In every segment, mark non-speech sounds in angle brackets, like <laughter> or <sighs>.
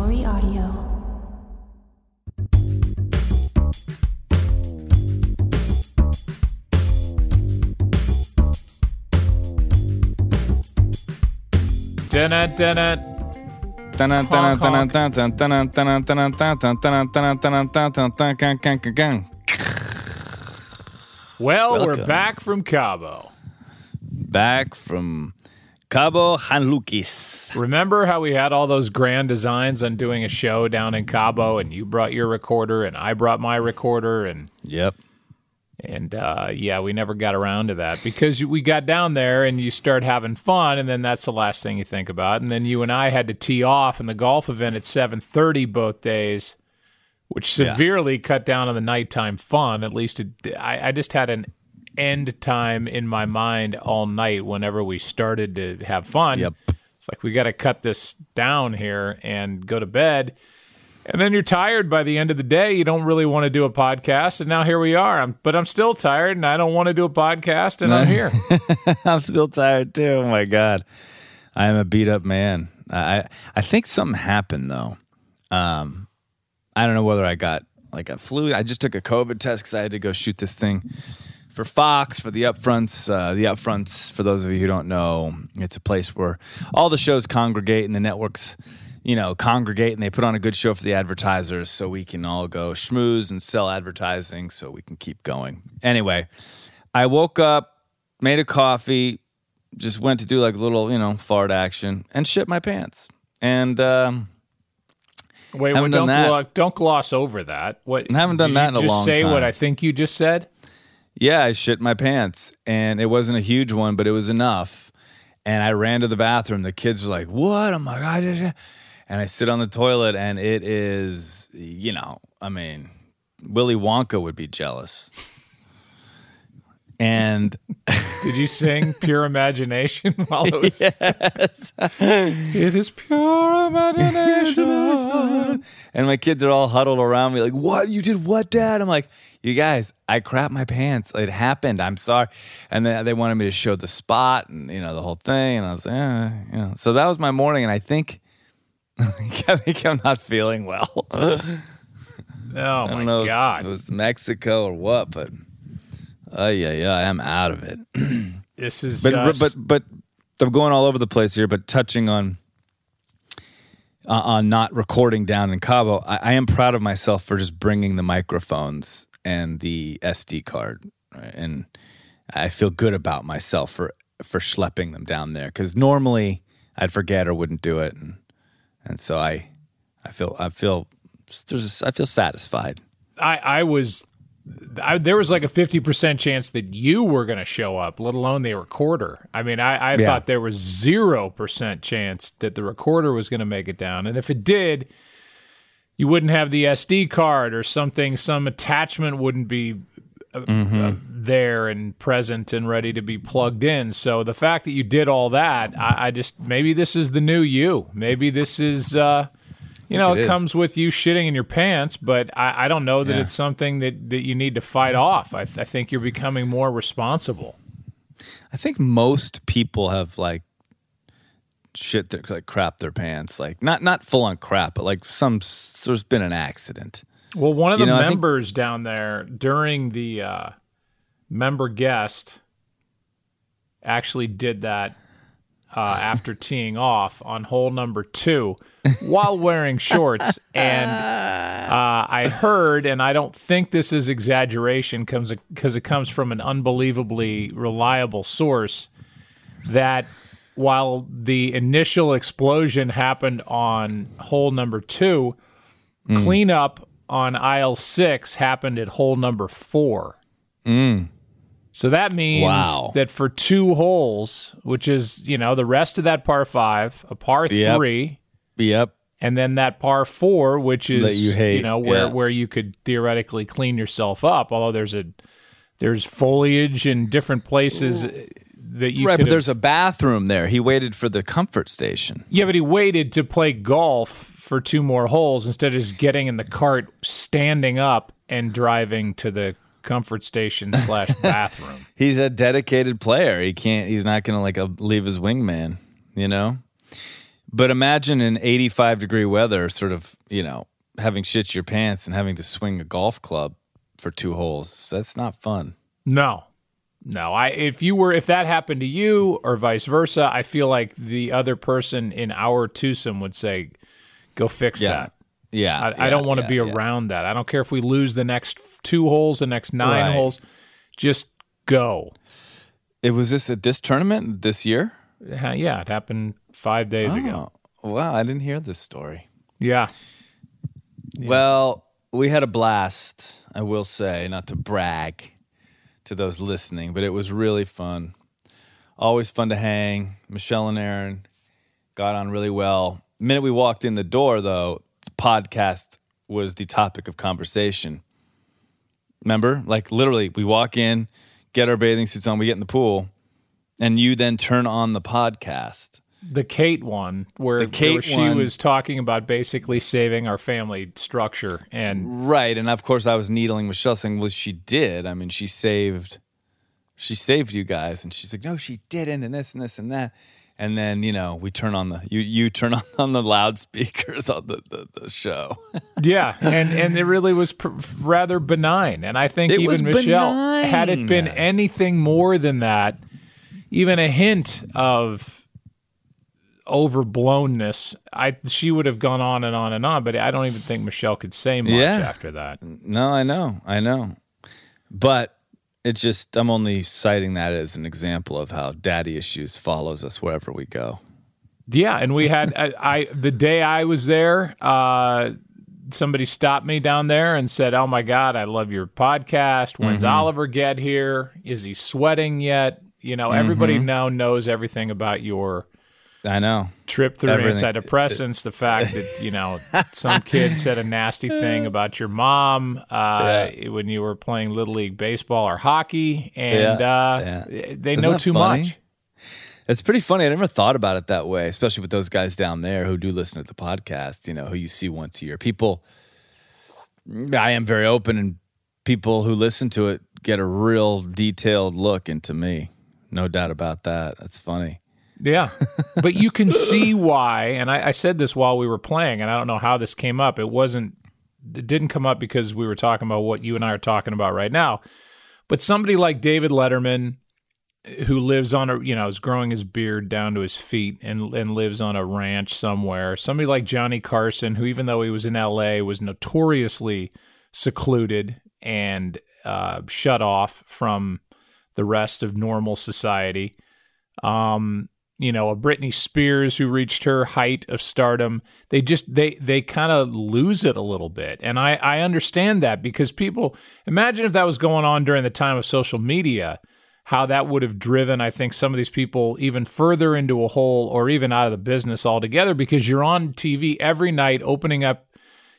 Cavalry Audio. Dun dun Well, we're back from Cabo. Back from Cabo San Lucas. Remember how we had all those grand designs on doing a show down in Cabo, and you brought your recorder, and I brought my recorder, and Yep. and uh, yeah, we never got around to that because we got down there and you start having fun, and then that's the last thing you think about. And then you and I had to tee off in the golf event at seven thirty both days, which Yeah. severely cut down on the nighttime fun. At least it, I, I just had an end time in my mind all night whenever we started to have fun. Yep. It's like we got to cut this down here and go to bed. And then you're tired by the end of the day. You don't really want to do a podcast. And now here we are. I'm, but I'm still tired and I don't want to do a podcast. And I'm here. <laughs> I'm still tired too. Oh my god. I am a beat up man. I I think something happened though. Um I don't know whether I got like a flu. I just took a COVID test because I had to go shoot this thing for Fox for the upfronts. Uh, the upfronts, for those of you who don't know, it's a place where all the shows congregate and the networks, you know, congregate and they put on a good show for the advertisers, so we can all go schmooze and sell advertising, so we can keep going. Anyway, I woke up, made a coffee, just went to do like a little, you know, fart action, and shit my pants. And um, Wait, well, don't, glo- don't gloss over that. What I haven't done that in a long time. just say what. I think you just said? Yeah, I shit my pants, and it wasn't a huge one, but it was enough. And I ran to the bathroom. The kids were like, "What?" I'm like, "I did," and I sit on the toilet, and it is, you know, I mean, Willy Wonka would be jealous. And <laughs> Did you sing Pure Imagination <laughs> while it was? yes. <laughs> It is pure imagination. and my kids are all huddled around me, like, "What? You did what, Dad?" I'm like, "You guys, I crapped my pants. It happened. I'm sorry." And then they wanted me to show the spot and you know the whole thing, and I was, like, eh, you know. So that was my morning, and I think, <laughs> I think I'm not feeling well. <laughs> Oh I my know god! if it was Mexico or what, but oh yeah, yeah, I'm out of it. <clears throat> this is But just, but but I'm going all over the place here. But touching on uh, on not recording down in Cabo, I, I am proud of myself for just bringing the microphones and the SD card, right? and I feel good about myself for for schlepping them down there because normally I'd forget or wouldn't do it, and and so I I feel I feel there's I feel satisfied. I, I was I, there was like a 50% chance that you were going to show up, let alone the recorder. I mean, I, I Yeah. thought there was 0% chance that the recorder was going to make it down. And if it did, you wouldn't have the SD card or something, some attachment wouldn't be uh, uh, there and present and ready to be plugged in. So the fact that you did all that, I, I just, maybe this is the new you. Maybe this is, uh, you know, it it, comes with you shitting in your pants, but I, I don't know that Yeah. it's something that, that you need to fight off. I, I think you're becoming more responsible. I think most people have like shit their like crap their pants like not not full on crap but like some there's been an accident Well, one of You the know, I think- members down there during the uh, member guest actually did that uh, after <laughs> teeing off on hole number two while wearing shorts. And <laughs> uh, I heard, and I don't think this is exaggeration comes because it comes from an unbelievably reliable source, that while the initial explosion happened on hole number two, mm. cleanup on aisle six happened at hole number four. Mm. So that means wow. that for two holes, which is, you know, the rest of that par five, a par yep. three. Yep. And then that par four, which is that you, hate. you know, where, yeah. where you could theoretically clean yourself up, although there's a there's foliage in different places that you right, but there's a bathroom there. He waited for the comfort station. Yeah, but he waited to play golf for two more holes instead of just getting in the cart, standing up, and driving to the comfort station slash <laughs> bathroom. he's a dedicated player. He can't. He's not going to like a, leave his wingman. You know. But imagine in 85 degree weather, sort of, you know, having shit your pants and having to swing a golf club for two holes. That's not fun. No, no, I if you were if that happened to you or vice versa, I feel like the other person in our twosome would say, "Go fix yeah. that." Yeah, I, yeah, I don't want to yeah, be around that. I don't care if we lose the next two holes, the next nine Right. holes. Just go. It was this at this tournament this year. Yeah, it happened five days ago. Oh, wow, I didn't hear this story. Yeah, Well, we had a blast, I will say, not to brag to those listening, but it was really fun. Always fun to hang. Michelle and Aaron got on really well. The minute we walked in the door, though, the podcast was the topic of conversation. Remember? Like literally, we walk in, get our bathing suits on, we get in the pool, and you then turn on the podcast. The Kate one where, Kate where she one- was talking about basically saving our family structure and Right, and of course I was needling Michelle, saying, "Well, she did. I mean, she saved, she saved you guys." And she's like, "No, she didn't," and this and this and that. And then you know we turn on the you you turn <laughs> on, on the loudspeakers on the the, the show. <laughs> Yeah, and and it really was pr- rather benign. And I think It even Michelle, had it been anything more than that, even a hint of overblownness, I she would have gone on and on and on. But I don't even think Michelle could say much Yeah. after that. no, I know, I know, but it's just I'm only citing that as an example of how daddy issues follows us wherever we go. Yeah, and we had I, I the day I was there. uh Somebody stopped me down there and said, "Oh my God, I love your podcast. When's Mm-hmm. Oliver get here? Is he sweating yet? You know, everybody Mm-hmm. now knows everything about your I know. trip through Everything. antidepressants, the fact that you know some kid said a nasty thing <laughs> about your mom uh, when you were playing little league baseball or hockey, and Yeah, uh, yeah. they Isn't know too funny? much. It's pretty funny. I never thought about it that way, especially with those guys down there who do listen to the podcast, you know, who you see once a year. People, I am very open, and people who listen to it get a real detailed look into me. No doubt about that. That's funny. Yeah, but you can see why. And I, I said this while we were playing, and I don't know how this came up. It wasn't. It didn't come up because we were talking about what you and I are talking about right now. But somebody like David Letterman, who lives on a you know is growing his beard down to his feet and and lives on a ranch somewhere. Somebody like Johnny Carson, who even though he was in L.A. was notoriously secluded and uh, shut off from the rest of normal society. Um, you know, a Britney Spears who reached her height of stardom. They just they they kind of lose it a little bit. And I I understand that because people imagine if that was going on during the time of social media, how that would have driven I think some of these people even further into a hole or even out of the business altogether because you're on TV every night opening up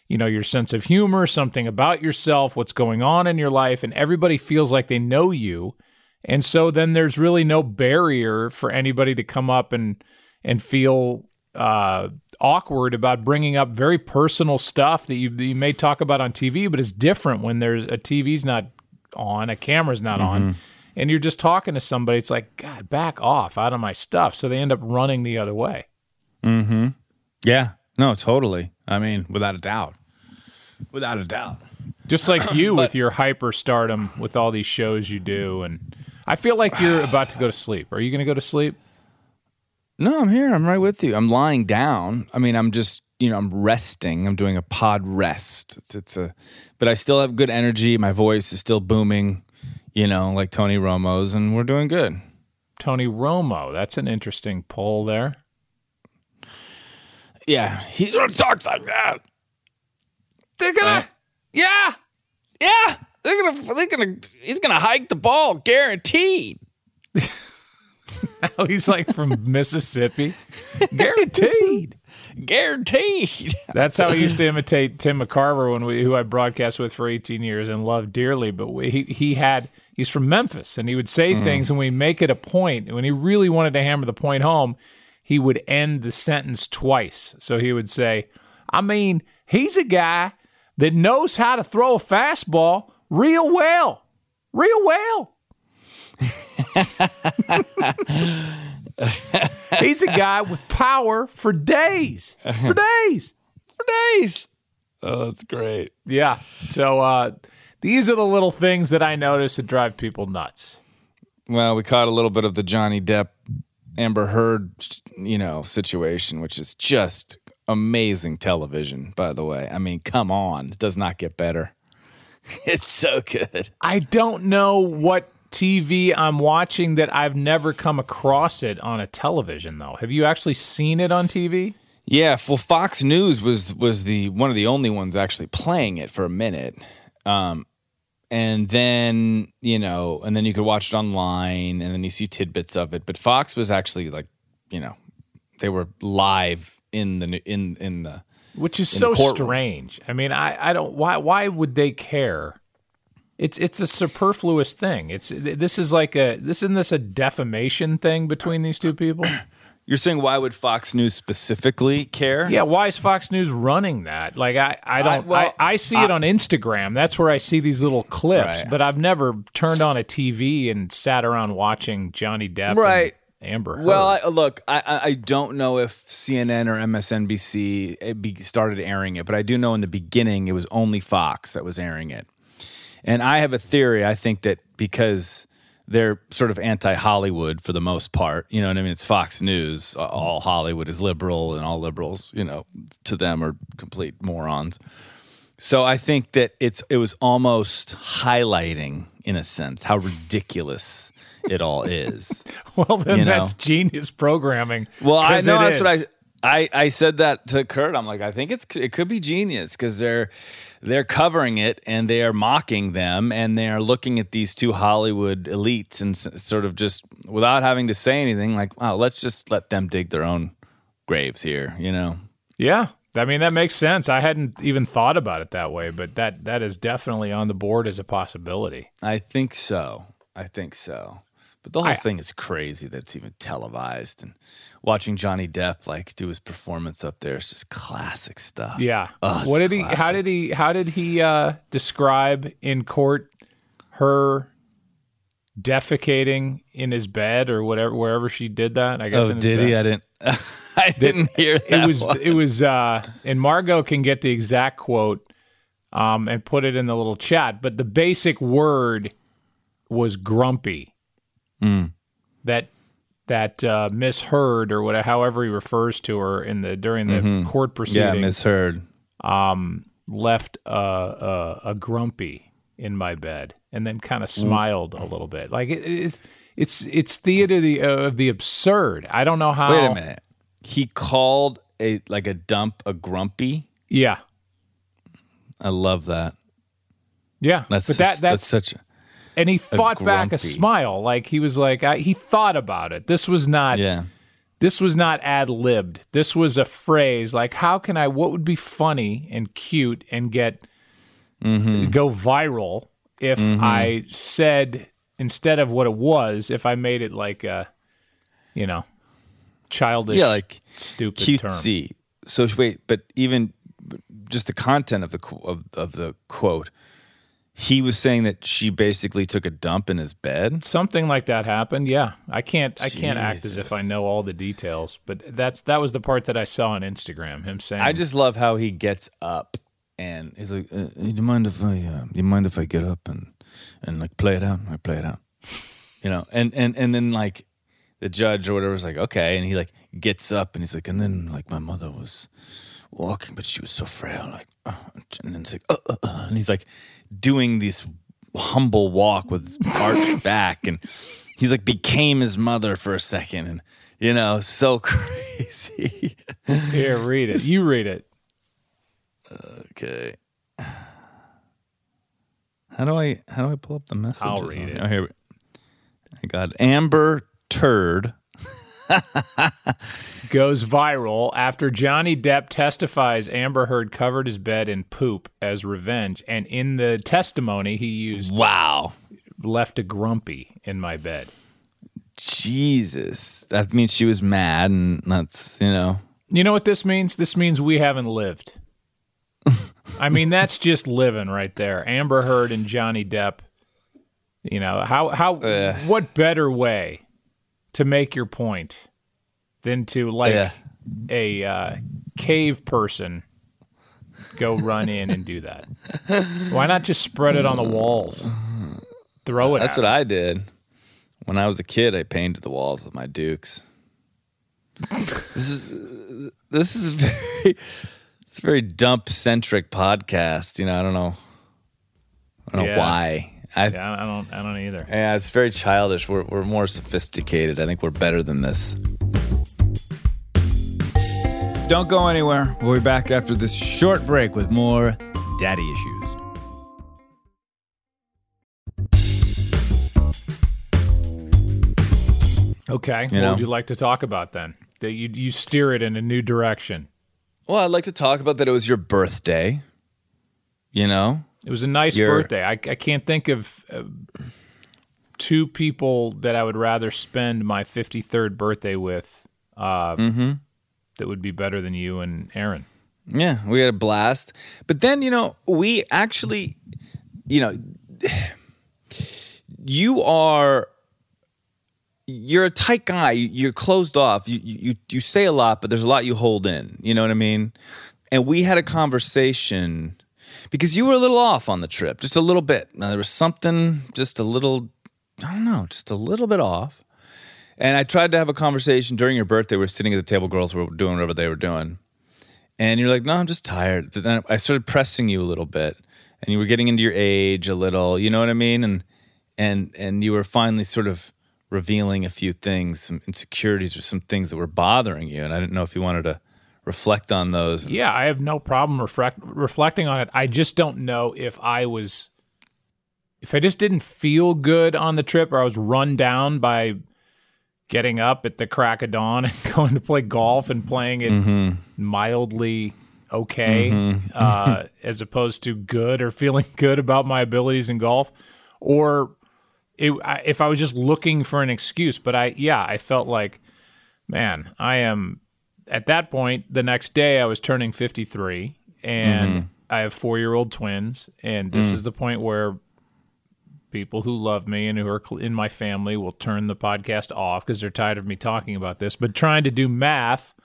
you know your sense of humor, something about yourself, what's going on in your life and everybody feels like they know you. And so then there's really no barrier for anybody to come up and and feel uh, awkward about bringing up very personal stuff that you, that you may talk about on TV, but it's different when there's a TV's not on, a camera's not on, and you're just talking to somebody. It's like, God, back off out of my stuff. So they end up running the other way. Hmm. Yeah. No, totally. I mean, without a doubt. Without a doubt. Just like you with your hyper stardom with all these shows you do. And I feel like you're about to go to sleep. Are you going to go to sleep? No, I'm here. I'm right with you. I'm lying down. I mean, I'm just, you know, I'm resting. I'm doing a pod rest. It's, it's a, but I still have good energy. My voice is still booming, you know, like Tony Romo's, and we're doing good. Tony Romo. That's an interesting poll there. Yeah, he talks like that. They're gonna, Uh, yeah. Yeah, they're gonna, they're gonna, he's gonna hike the ball, guaranteed. Oh, he's like from Mississippi, guaranteed. Guaranteed. That's how I used to imitate Tim McCarver when we, who I broadcast with for 18 years and loved dearly. But we, he he had he's from Memphis, and he would say mm-hmm. things, and we make it a point. And when he really wanted to hammer the point home, he would end the sentence twice. So he would say, "I mean, he's a guy that knows how to throw a fastball real well, real well." he's a guy with power for days, for days. For days. Oh, that's great. Yeah. So uh, these are the little things that I notice that drive people nuts. Well, we caught a little bit of the Johnny Depp Amber Heard, you know, situation, which is just amazing television, by the way. I mean, come on. It does not get better. <laughs> It's so good. I don't know what TV I'm watching that I've never come across it on a television though. Have you actually seen it on TV? Yeah, well, Fox News was was the one of the only ones actually playing it for a minute, um, and then you know, and then you could watch it online, and then you see tidbits of it. But Fox was actually like, you know, they were live in the in in the Which is so strange. I mean, I, I don't why why would they care? It's it's a superfluous thing. It's this is like a this isn't this a defamation thing between these two people? <coughs> You're saying why would Fox News specifically care? Yeah, why is Fox News running that? Like I, I don't I, well, I, see it on Instagram. That's where I see these little clips, Right. but I've never turned on a TV and sat around watching Johnny Depp Right. Amber Heard. Well, I, look, I, I I don't know if CNN or MSNBC eh, be, started airing it, but I do know in the beginning it was only Fox that was airing it. And I have a theory. I think that because they're sort of anti Hollywood for the most part, you know what I mean? It's Fox News. All Hollywood is liberal, and all liberals, you know, to them are complete morons. So I think that it's it was almost highlighting, in a sense, how ridiculous it all is. <laughs> well, then you know. that's genius programming. Well, I know that's what I. I I said that to Kurt. I'm like, I think it's it could be genius because they're they're covering it and they are mocking them and they are looking at these two Hollywood elites and s- sort of just without having to say anything, like, wow, let's just let them dig their own graves here, you know. Yeah. I mean that makes sense. I hadn't even thought about it that way, but that that is definitely on the board as a possibility. I think so. I think so. But the whole I- thing is crazy that's even televised and watching Johnny Depp like do his performance up there is just classic stuff. Yeah. Oh, what did he? How did he? How did he uh, describe in court her defecating in his bed or whatever, wherever she did that? I guess. Oh, did he? I didn't. <laughs> I didn't hear that. It was. one. It was. Uh, and Margot can get the exact quote, um, and put it in the little chat. But the basic word was grumpy. Hmm. That that uh, Miss Heard or whatever, however he refers to her in the during the court proceeding Mm-hmm. yeah, misheard. um, left a, a, a grumpy in my bed and then kind of smiled a little bit. Like it, it, it's it's theater of the, of the absurd. I don't know how. Wait a minute. He called a like a dump a grumpy. Yeah, I love that. yeah. That's but that just- that's, that's such. And he fought back a smile. Like he was like I, he thought about it. This was not. Yeah. This was not ad libbed. This was a phrase like, how can I, what would be funny and cute and get, Mm-hmm. go viral if I said, instead of what it was, if I made it like a, you know, childish, Yeah, like stupid term. cutesy. So wait, but even just the content of the of, of the quote, he was saying that she basically took a dump in his bed. Something like that happened. Yeah. I can't, I can't act as if I know all the details, but that's, that was the part that I saw on Instagram, him saying, I just love how he gets up and he's like, uh, "Do you mind if I? Uh, do you mind if I get up and and like play it out? I play it out, you know." And and and then like the judge or whatever was like, okay. And he like gets up and he's like, and then like my mother was walking, but she was so frail. Like, uh, and then it's like, uh, uh, uh, and he's like doing this humble walk with his arched <laughs> back. And he's like became his mother for a second. And, you know, so <laughs> crazy. Here, read it. You read it. okay. How do I how do I pull up the message? I'll read it. Oh, here. we- oh, I got Amber Turd. <laughs> <laughs> Goes viral after Johnny Depp testifies Amber Heard covered his bed in poop as revenge. And in the testimony, he used Wow. left a grumpy in my bed. Jesus. That means she was mad and that's, you know. You know what this means? This means we haven't lived. I mean, that's <laughs> just living right there. Amber Heard and Johnny Depp. You know how how Uh. what better way to make your point than to like Yeah. a uh, cave person go run in and do that? Why not just spread it on the walls? Throw it. That's at what I did. When I was a kid, I painted the walls with my dukes. this is this is <laughs> very it's a very dump centric podcast. You know, I don't know. I don't Yeah. know why. I Yeah, I don't. I don't either. yeah, it's very childish. We're we're more sophisticated. I think we're better than this. Don't go anywhere. We'll be back after this short break with more daddy issues. Okay. what know? would you like to talk about then? That you you steer it in a new direction. Well, I'd like to talk about that it was your birthday. You know? It was a nice You're- birthday. I, I can't think of uh, two people that I would rather spend my 53rd birthday with uh, Mm-hmm. that would be better than you and Aaron. Yeah, we had a blast. But then, you know, we actually, you know, <sighs> you are you're a tight guy. You're closed off. You you you say a lot, but there's a lot you hold in. You know what I mean? And we had a conversation because you were a little off on the trip, just a little bit. Now, there was something just a little, I don't know, just a little bit off. And I tried to have a conversation during your birthday. We were sitting at the table, girls were doing whatever they were doing. And you're like, no, I'm just tired. Then I started pressing you a little bit, and you were getting into your age a little. You know what I mean? And and and you were finally sort of revealing a few things, some insecurities or some things that were bothering you. And I didn't know if you wanted to reflect on those. Yeah, I have no problem reflect, reflecting on it. I just don't know if I was, if I just didn't feel good on the trip or I was run down by getting up at the crack of dawn <laughs> and going to play golf and playing it mildly okay <laughs> uh, as opposed to good or feeling <laughs> good about my abilities in golf or it, I, if I was just looking for an excuse. But I, yeah, I felt like, man, I am at that point. The next day, I was turning 53 and mm-hmm. I have four year old twins. And this mm. is the point where people who love me and who are in my family will turn the podcast off because they're tired of me talking about this. But trying to do math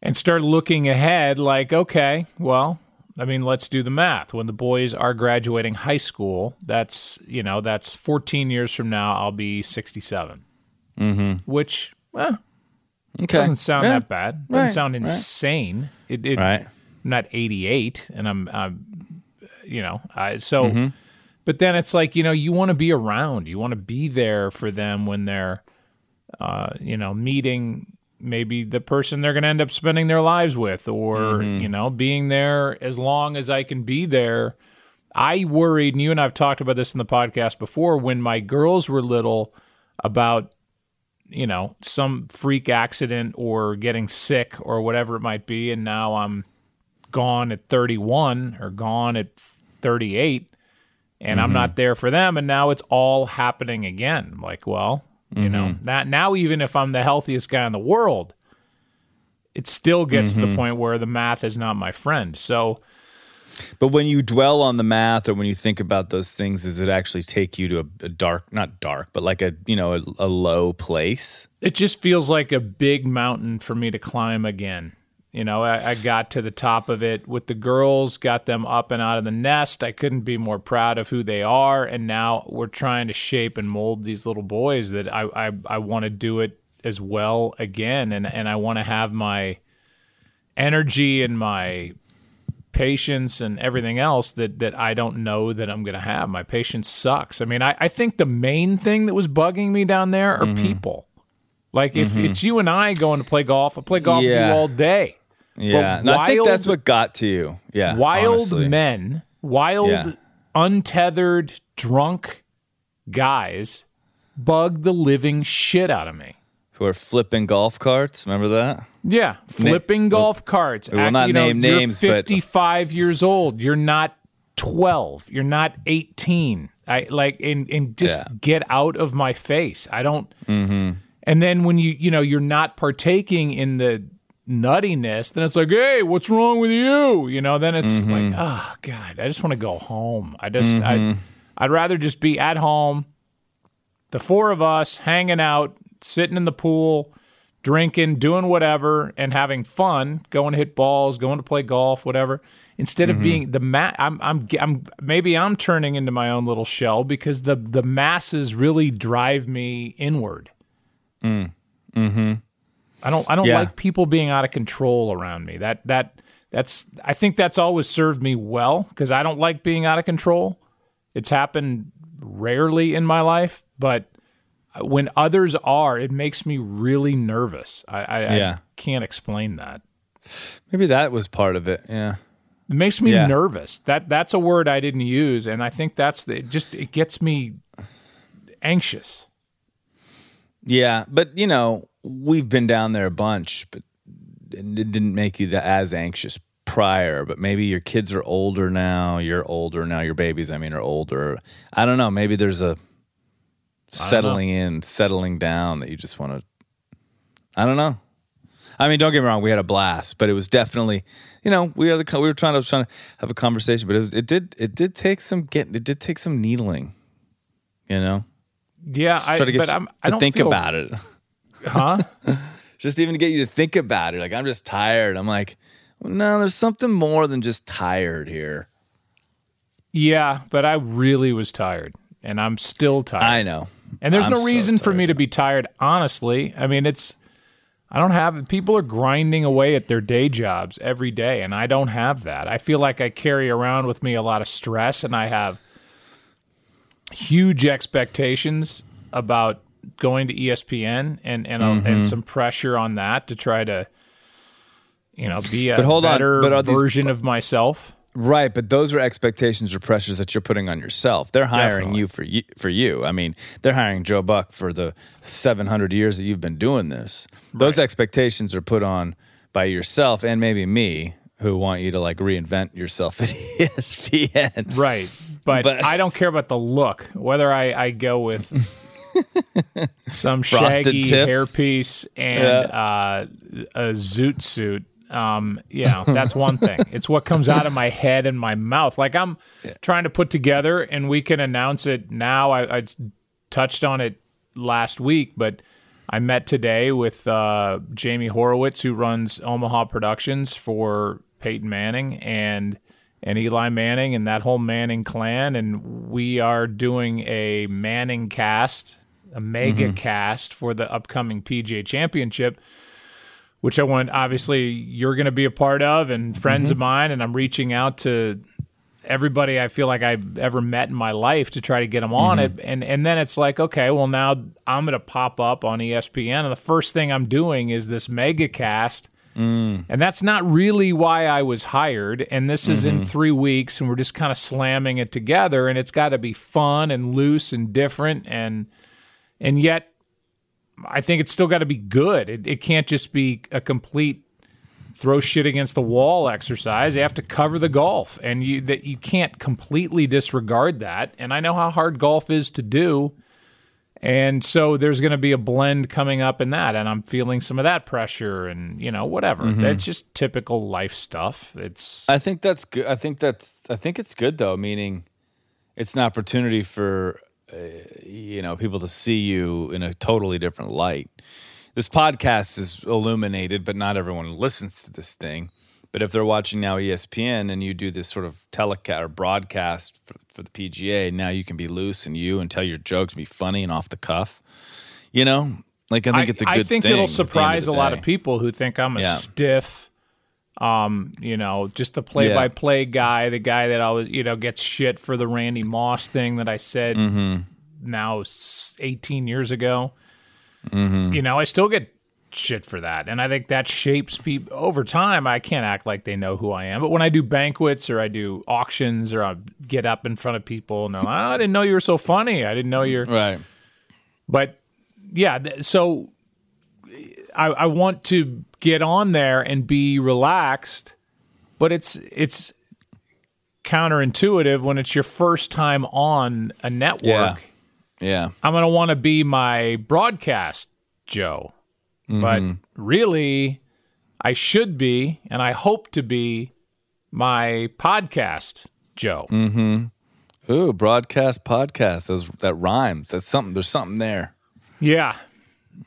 and start looking ahead, like, okay, well, I mean, let's do the math. When the boys are graduating high school, that's you know that's 14 years from now. I'll be 67, mm-hmm. which well, Okay. doesn't sound Yeah. that bad. It Doesn't Right, sound right. insane. It, it Right. I'm not 88, and I'm, I'm you know, I, so. Mm-hmm. But then it's like you know you want to be around. You want to be there for them when they're, uh, you know, meeting maybe the person they're going to end up spending their lives with, or Mm-hmm. you know, being there as long as I can be there. I worried, and you and I've talked about this in the podcast before. When my girls were little, about you know some freak accident or getting sick or whatever it might be, and now I'm gone at 31 or gone at 38 and I'm not mm-hmm. there for them and now it's all happening again. I'm like, well, you know, mm-hmm. that now even if I'm the healthiest guy in the world, it still gets to the mm-hmm. point where the math is not my friend. So But when you dwell on the math or when you think about those things, does it actually take you to a, a dark, not dark, but like a, you know, a, a low place? it just feels like a big mountain for me to climb again. You know, I, I, got to the top of it with the girls, got them up and out of the nest. I couldn't be more proud of who they are. And now we're trying to shape and mold these little boys that I, I, I want to do it as well again. And, and I want to have my energy and my patience and everything else that, that I don't know that I'm going to have. My patience sucks. I mean, I, I think the main thing that was bugging me down there are mm-hmm. people. Like if mm-hmm. it's you and I going to play golf, I play golf yeah. with you all day. Yeah, no, I think that's what got to you. Yeah, wild honestly. men, wild, yeah. untethered, drunk guys bug the living shit out of me. Who are flipping golf carts? Remember that? Yeah, flipping Na- golf carts. We will not you know, name names. You're 55 but... years old. You're not 12. You're not 18. I like and and just yeah. get out of my face. I don't. Mm-hmm. And then when you you know you're not partaking in the nuttiness, then it's like, hey, what's wrong with you? You know, then it's mm-hmm. like, oh God, I just want to go home. I just, mm-hmm. I, I'd rather just be at home, the four of us hanging out, sitting in the pool, drinking, doing whatever, and having fun, going to hit balls, going to play golf, whatever. Instead of mm-hmm. being the ma- I'm, I'm, I'm, maybe I'm turning into my own little shell because the the masses really drive me inward. Mm. Hmm. I don't I don't yeah. like people being out of control around me. That that that's I think that's always served me well because I don't like being out of control. It's happened rarely in my life, but when others are, it makes me really nervous. I, I, yeah. I can't explain that. Maybe that was part of it. Yeah. It makes me yeah. nervous. That that's a word I didn't use, and I think that's the, it just it gets me anxious. Yeah, but you know, we've been down there a bunch, but it didn't make you that as anxious prior. But maybe your kids are older now. You're older now. Your babies, I mean, are older. I don't know. Maybe there's a settling in, settling down that you just want to. I don't know. I mean, don't get me wrong. We had a blast, but it was definitely, you know, we had a, we were trying to trying to have a conversation, but it was, it did it did take some get it did take some needling, you know. Yeah, I, to get but I'm, I don't think feel, about it. <laughs> Huh? just even to get you to think about it. Like I'm just tired. I'm like, well, no, there's something more than just tired here. Yeah, but I really was tired, and I'm still tired. I know. And there's I'm no reason so for me to be tired. Honestly, I mean, it's. I don't have people are grinding away at their day jobs every day and I don't have that. I feel like I carry around with me a lot of stress and I have huge expectations about going to ESPN and and, mm-hmm. and some pressure on that to try to you know be a but hold better on, but version these, of myself. Right, but those are expectations or pressures that you're putting on yourself. They're hiring Definitely. you for you for you. I mean, they're hiring Joe Buck for the 700 years that you've been doing this. Those right. expectations are put on by yourself and maybe me who want you to like reinvent yourself <laughs> at ESPN. Right. But, but I don't care about the look. Whether I, I go with <laughs> some shaggy hairpiece and yeah. uh, a zoot suit. Um, yeah, that's one thing. <laughs> it's what comes out of my head and my mouth. Like I'm yeah. trying to put together, and we can announce it now. I, I touched on it last week, but I met today with uh, Jamie Horowitz, who runs Omaha Productions for Peyton Manning, and and Eli Manning and that whole Manning clan. And we are doing a Manning cast a mega mm-hmm. cast for the upcoming PGA Championship, which I want. Obviously, you're going to be a part of, and friends mm-hmm. of mine. And I'm reaching out to everybody I feel like I've ever met in my life to try to get them on mm-hmm. it. And and then it's like, okay, well now I'm going to pop up on ESPN, and the first thing I'm doing is this mega cast. Mm. And that's not really why I was hired. And this is mm-hmm. in three weeks, and we're just kind of slamming it together. And it's got to be fun and loose and different. And and yet I think it's still got to be good. It, it can't just be a complete throw shit against the wall exercise. You have to cover the golf, and you that you can't completely disregard that. And I know how hard golf is to do, and so there's going to be a blend coming up in that, and I'm feeling some of that pressure, and you know whatever. Mm-hmm. That's just typical life stuff. It's. I think that's good. I think that's. I think it's good though. Meaning, it's an opportunity for uh, you know people to see you in a totally different light this podcast is illuminated, but not everyone listens to this thing. But if they're watching now ESPN and you do this sort of telecast or broadcast for, for the PGA, now you can be loose and you and tell your jokes, be funny and off the cuff. You know, like I think it's a good. Thing. I think it'll at the end of surprise a lot of people who think I'm a Yeah. stiff, um, you know, just the play-by-play guy, the guy that always, you know, gets shit for the Randy Moss thing that I said Mm-hmm. now 18 years ago. Mm-hmm. You know, I still get shit for that, and I think that shapes people over time. I can't act like they know who I am, but when I do banquets or I do auctions or I get up in front of people, no, I didn't know you were so funny. I didn't know you're Right. but yeah, so I, I want to get on there and be relaxed, but it's it's counterintuitive when it's your first time on a network. Yeah. Yeah. I'm gonna want to be my broadcast Joe, but really, I should be, and I hope to be my podcast Joe. Mm-hmm. Ooh, broadcast podcast. Those that rhymes. That's something. There's something there. Yeah,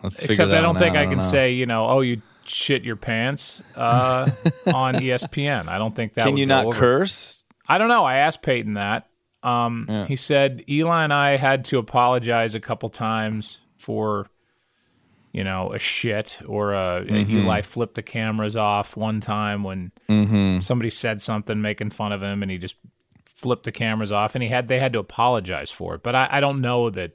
Let's Except I don't think out. I can know. say, you know, oh, you shit your pants uh, on <laughs> ESPN. I don't think that. Can you not over. curse? I don't know. I asked Peyton that. Um, He said Eli and I had to apologize a couple times for, you know, a shit or a, Mm-hmm. Eli flipped the cameras off one time when Mm-hmm. somebody said something making fun of him, and he just flipped the cameras off, and he had they had to apologize for it. But I, I don't know that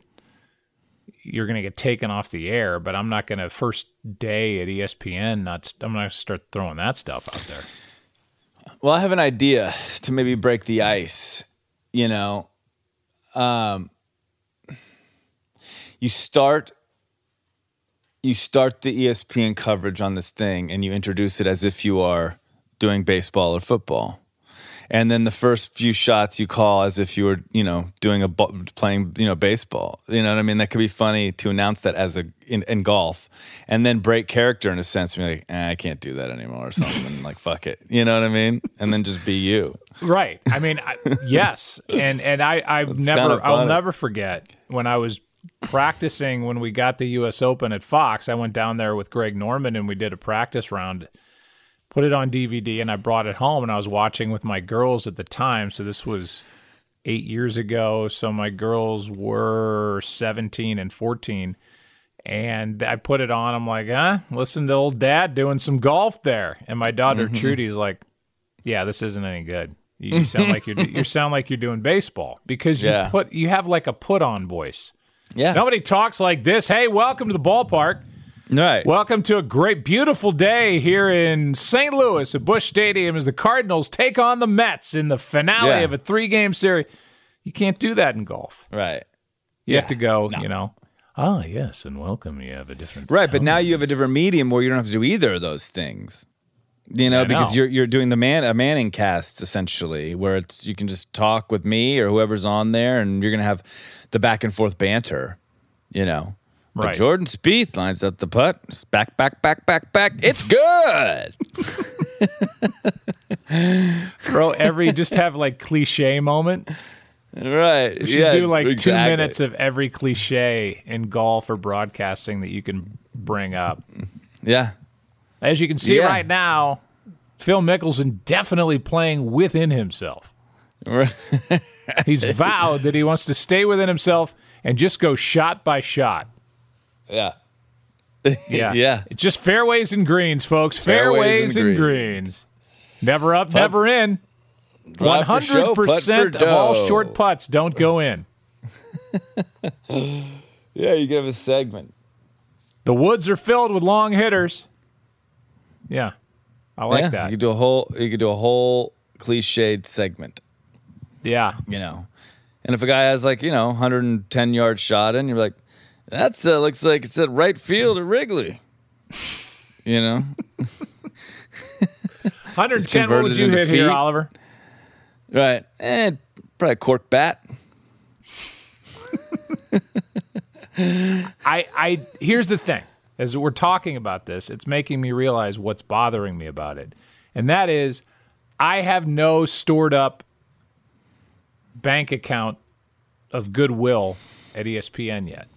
you're going to get taken off the air. But I'm not going to first day at ESPN. Not I'm going to start throwing that stuff out there. Well, I have an idea to maybe break the ice. You know, um, you start you start the ESPN coverage on this thing, and you introduce it as if you are doing baseball or football. And then the first few shots you call as if you were, you know, doing a playing, you know, baseball. You know what I mean? That could be funny to announce that as a in, in golf, and then break character in a sense. Be like, eh, I can't do that anymore, or something. like, fuck it. You know what I mean? And then just be you. Right. I mean, I, yes, and and I I've kinda never I'll never forget when I was practicing when we got the U.S. Open at Fox. I went down there with Greg Norman and we did a practice round. Put it on DVD and I brought it home and I was watching with my girls at the time. So this was eight years ago. So my girls were seventeen and fourteen. And I put it on. I'm like, huh? Listen to old dad doing some golf there. And my daughter Mm-hmm. Trudy's like, yeah, this isn't any good. You, you sound like you're you sound like you're doing baseball because you Yeah. put you have like a put on voice. Yeah. Nobody talks like this. Hey, welcome to the ballpark. Right. Welcome to a great, beautiful day here in St. Louis at Busch Stadium as the Cardinals take on the Mets in the finale Yeah. of a three game series. You can't do that in golf. right. You have to go, you know, ah, yes, and welcome. You have a different. Right, but now you have a different medium where you don't have to do either of those things. You know, I because know. you're you're doing the man a Manning cast essentially, where it's you can just talk with me or whoever's on there, and you're gonna have the back and forth banter. You know, But Jordan Spieth lines up the putt, It's back, back, back, back, back. It's good. throw every, just have like cliche moment. right? We should yeah, do like two minutes of every cliche in golf or broadcasting that you can bring up. Yeah, As you can see Yeah. right now, Phil Mickelson definitely playing within himself. Right. He's vowed that he wants to stay within himself and just go shot by shot. Yeah, Yeah. <laughs> yeah. It's just fairways and greens, folks. Fairways, Fairways and and greens. Never up, never in. One hundred percent of all short putts don't go in. <laughs> Yeah, you could have a segment. The woods are filled with long hitters. Yeah. I like yeah, that. You could do a whole. You could do a whole cliched segment. yeah. you know. And if a guy has like, you know, 110 yard shot in, you're like, that's uh, looks like it's at right field at Wrigley. You know? <laughs> 110, what would you hit here, feet. Oliver? right. And probably a cork bat. <laughs> I, I here's the thing. As we're talking about this, it's making me realize what's bothering me about it. And that is I have no stored up bank account of goodwill at ESPN yet.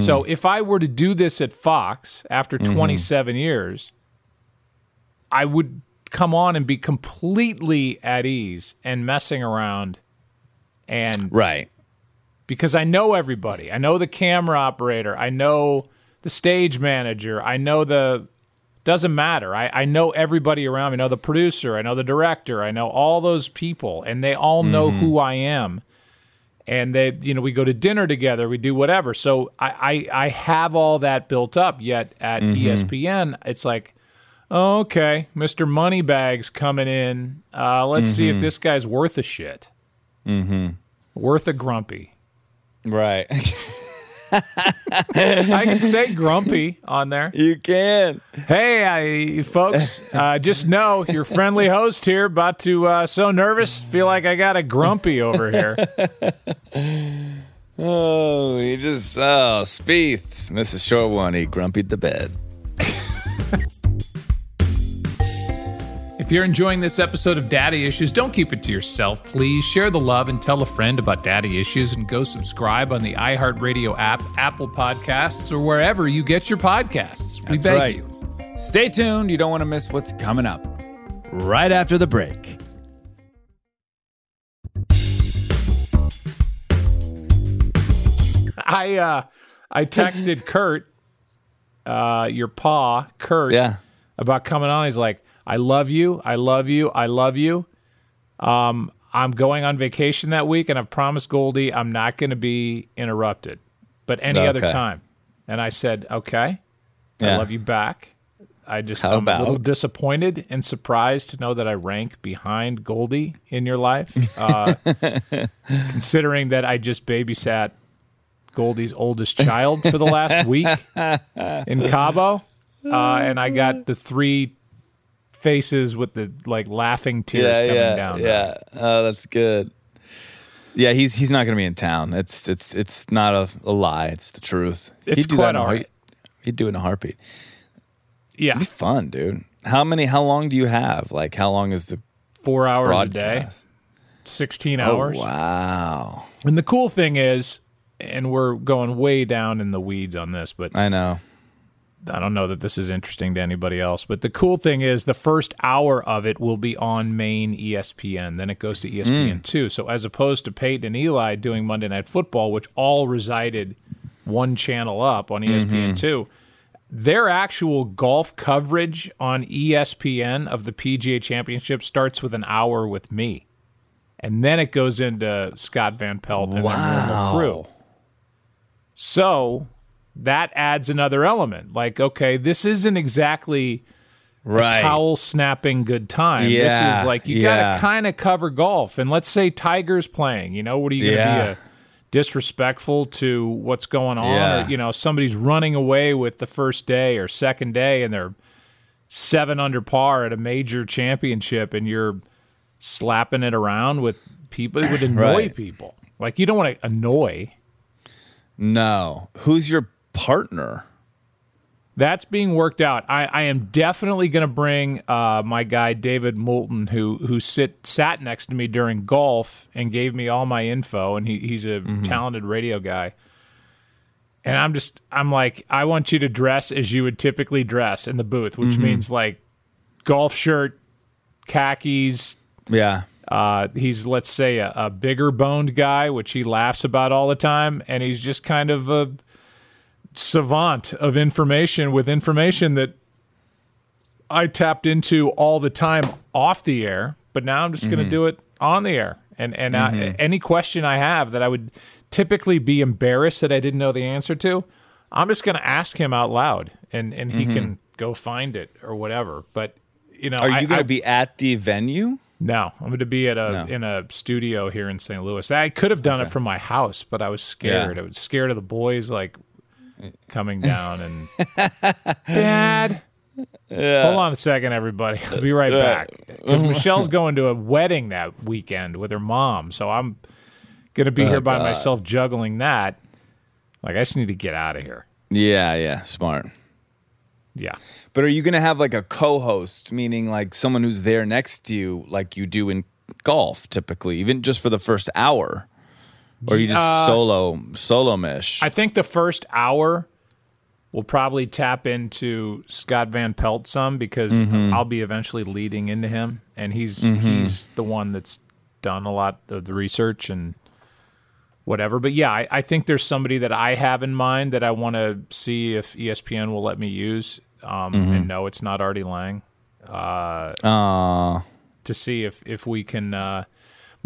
So if I were to do this at Fox after mm-hmm. 27 years, I would come on and be completely at ease and messing around and Right. because I know everybody. I know the camera operator. I know the stage manager. I know the doesn't matter. I, I know everybody around me. I know the producer. I know the director. I know all those people, and they all know mm-hmm. who I am. And they, you know, we go to dinner together. We do whatever. So I, I, I have all that built up. Yet at E ESPN, it's like, oh, okay, Mister Moneybags coming in. Uh, let's see if this guy's worth a shit. Mm-hmm. Worth a grumpy. Right. <laughs> I can say grumpy on there. you can. Hey, I, folks, uh, just know your friendly host here about to uh, so nervous, feel like I got a grumpy over here. <laughs> Oh, he just oh Spieth. Mrs. Short One, he grumpied the bed. <laughs> If you're enjoying this episode of Daddy Issues, don't keep it to yourself. Please share the love and tell a friend about Daddy Issues and go subscribe on the iHeartRadio app, Apple Podcasts, or wherever you get your podcasts. We That's beg right. you. Stay tuned. You don't want to miss what's coming up right after the break. I uh, I texted <laughs> Kurt, uh, your pa, Kurt, Yeah. about coming on. He's like, I love you. I love you. I love you. Um, I'm going on vacation that week, and I've promised Goldie I'm not going to be interrupted, but any other time. And I said, okay, I love you back. I just How I'm a little disappointed and surprised to know that I rank behind Goldie in your life, <laughs> uh, considering that I just babysat Goldie's oldest child for the last week <laughs> in Cabo, uh, and I got the three faces with the like laughing tears yeah, coming yeah, down. yeah. Oh, that's good. Yeah, he's he's not going to be in town. It's it's it's not a, a lie. It's the truth. It's He'd do quite that all right. He'd do it in a heartbeat. yeah, It'd be fun, dude. How many? How long do you have? Like, how long is the four hours a day, Sixteen Oh, hours. wow. And the cool thing is, and we're going way down in the weeds on this, but I know. I don't know that this is interesting to anybody else, but the cool thing is the first hour of it will be on main ESPN. Then it goes to ESPN hmm. two. So as opposed to Peyton and Eli doing Monday Night Football, which all resided one channel up on ESPN mm-hmm. two, their actual golf coverage on ESPN of the PGA Championship starts with an hour with me, and then it goes into Scott Van Pelt and the normal crew. So that adds another element. Like, okay, this isn't exactly Right. towel snapping good time. Yeah, This is like you yeah. gotta kind of cover golf. And let's say Tiger's playing. You know, what are you gonna Yeah. be a disrespectful to what's going on? Yeah. Or you know, somebody's running away with the first day or second day, and they're seven under par at a major championship, and you're slapping it around with people. It would <coughs> annoy Right. people. Like you don't want to annoy. No. Who's your partner? That's being worked out. I, I am definitely going to bring uh, my guy David Moulton, who who sit sat next to me during golf and gave me all my info, and he, he's a talented radio guy. And I'm just I'm like I want you to dress as you would typically dress in the booth, which means like golf shirt, khakis. Yeah. Uh, he's let's say a, a bigger boned guy, which he laughs about all the time, and he's just kind of a savant of information with information that I tapped into all the time off the air, but now I'm just going to mm-hmm. do it on the air. And and I, mm-hmm. any question I have that I would typically be embarrassed that I didn't know the answer to, I'm just going to ask him out loud, and and he can mm-hmm. go find it or whatever. But you know, Are you going to be at the venue? no, I'm going to be at a No. in a studio here in St. Louis. I could have done it from my house, but I was scared. Yeah. I was scared of the boys like coming down and <laughs> Dad. Hold on a second, everybody. I'll be right back because <laughs> Michelle's going to a wedding that weekend with her mom, so I'm going to be oh, here by myself juggling that. Like I just need to get out of here. Yeah, yeah. Smart. Yeah. But are you going to have like a co-host, meaning like someone who's there next to you, like you do in golf typically, even just for the first hour? Or you just uh, solo solo mesh? I think the first hour will probably tap into Scott Van Pelt some because mm-hmm. I'll be eventually leading into him, and he's mm-hmm. he's the one that's done a lot of the research and whatever. But yeah, I, I think there's somebody that I have in mind that I want to see if ESPN will let me use. Um, And mm-hmm. no, it's not Artie Lange. Aw. to see if if we can uh,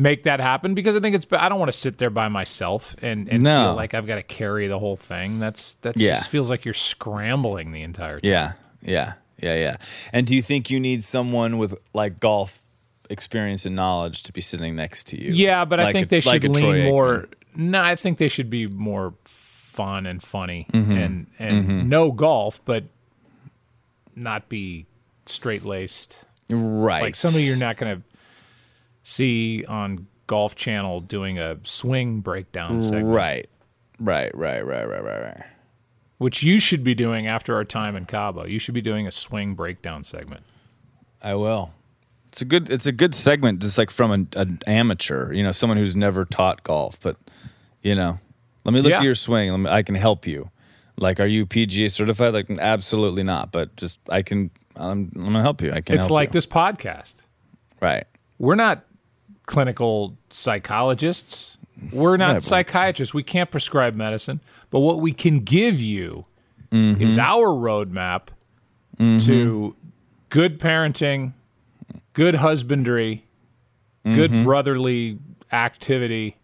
make that happen because I think it's I don't want to sit there by myself and, and No. feel like I've got to carry the whole thing. That's that Yeah. just feels like you're scrambling the entire time. Yeah, yeah, yeah, yeah. And do you think you need someone with like golf experience and knowledge to be sitting next to you? Yeah, but I think a- they should like lean more. No, I think they should be more fun and funny Mm-hmm. and and no golf, but not be straight laced. right? Like somebody you're not going to see on Golf Channel doing a swing breakdown segment. right, right, right, right, right, right, right. which you should be doing after our time in Cabo. You should be doing a swing breakdown segment. I will. It's a good. It's a good segment, just like from an, an amateur. You know, someone who's never taught golf, but you know, let me look Yeah. at your swing. Let me, I can help you. Like, are you PGA certified? Like, absolutely not. But just I can. I'm, I'm gonna help you. I can. It's like you. this podcast. Right. We're not clinical psychologists. We're not Right, psychiatrists. We can't prescribe medicine. But what we can give you Mm-hmm. is our roadmap to good parenting, good husbandry, good Mm-hmm. brotherly activity.